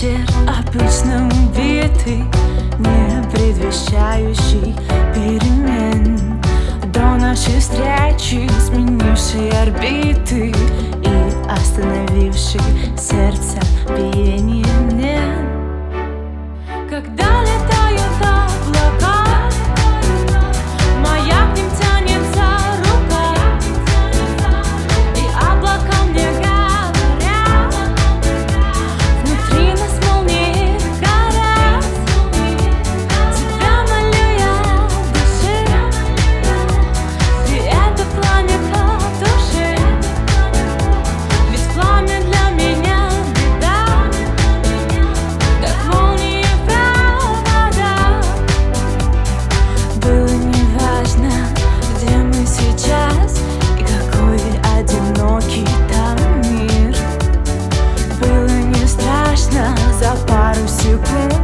вечер обычным биты, не предвещающий перемен. До нашей встречи сменившие орбиты и остановившие сердце to.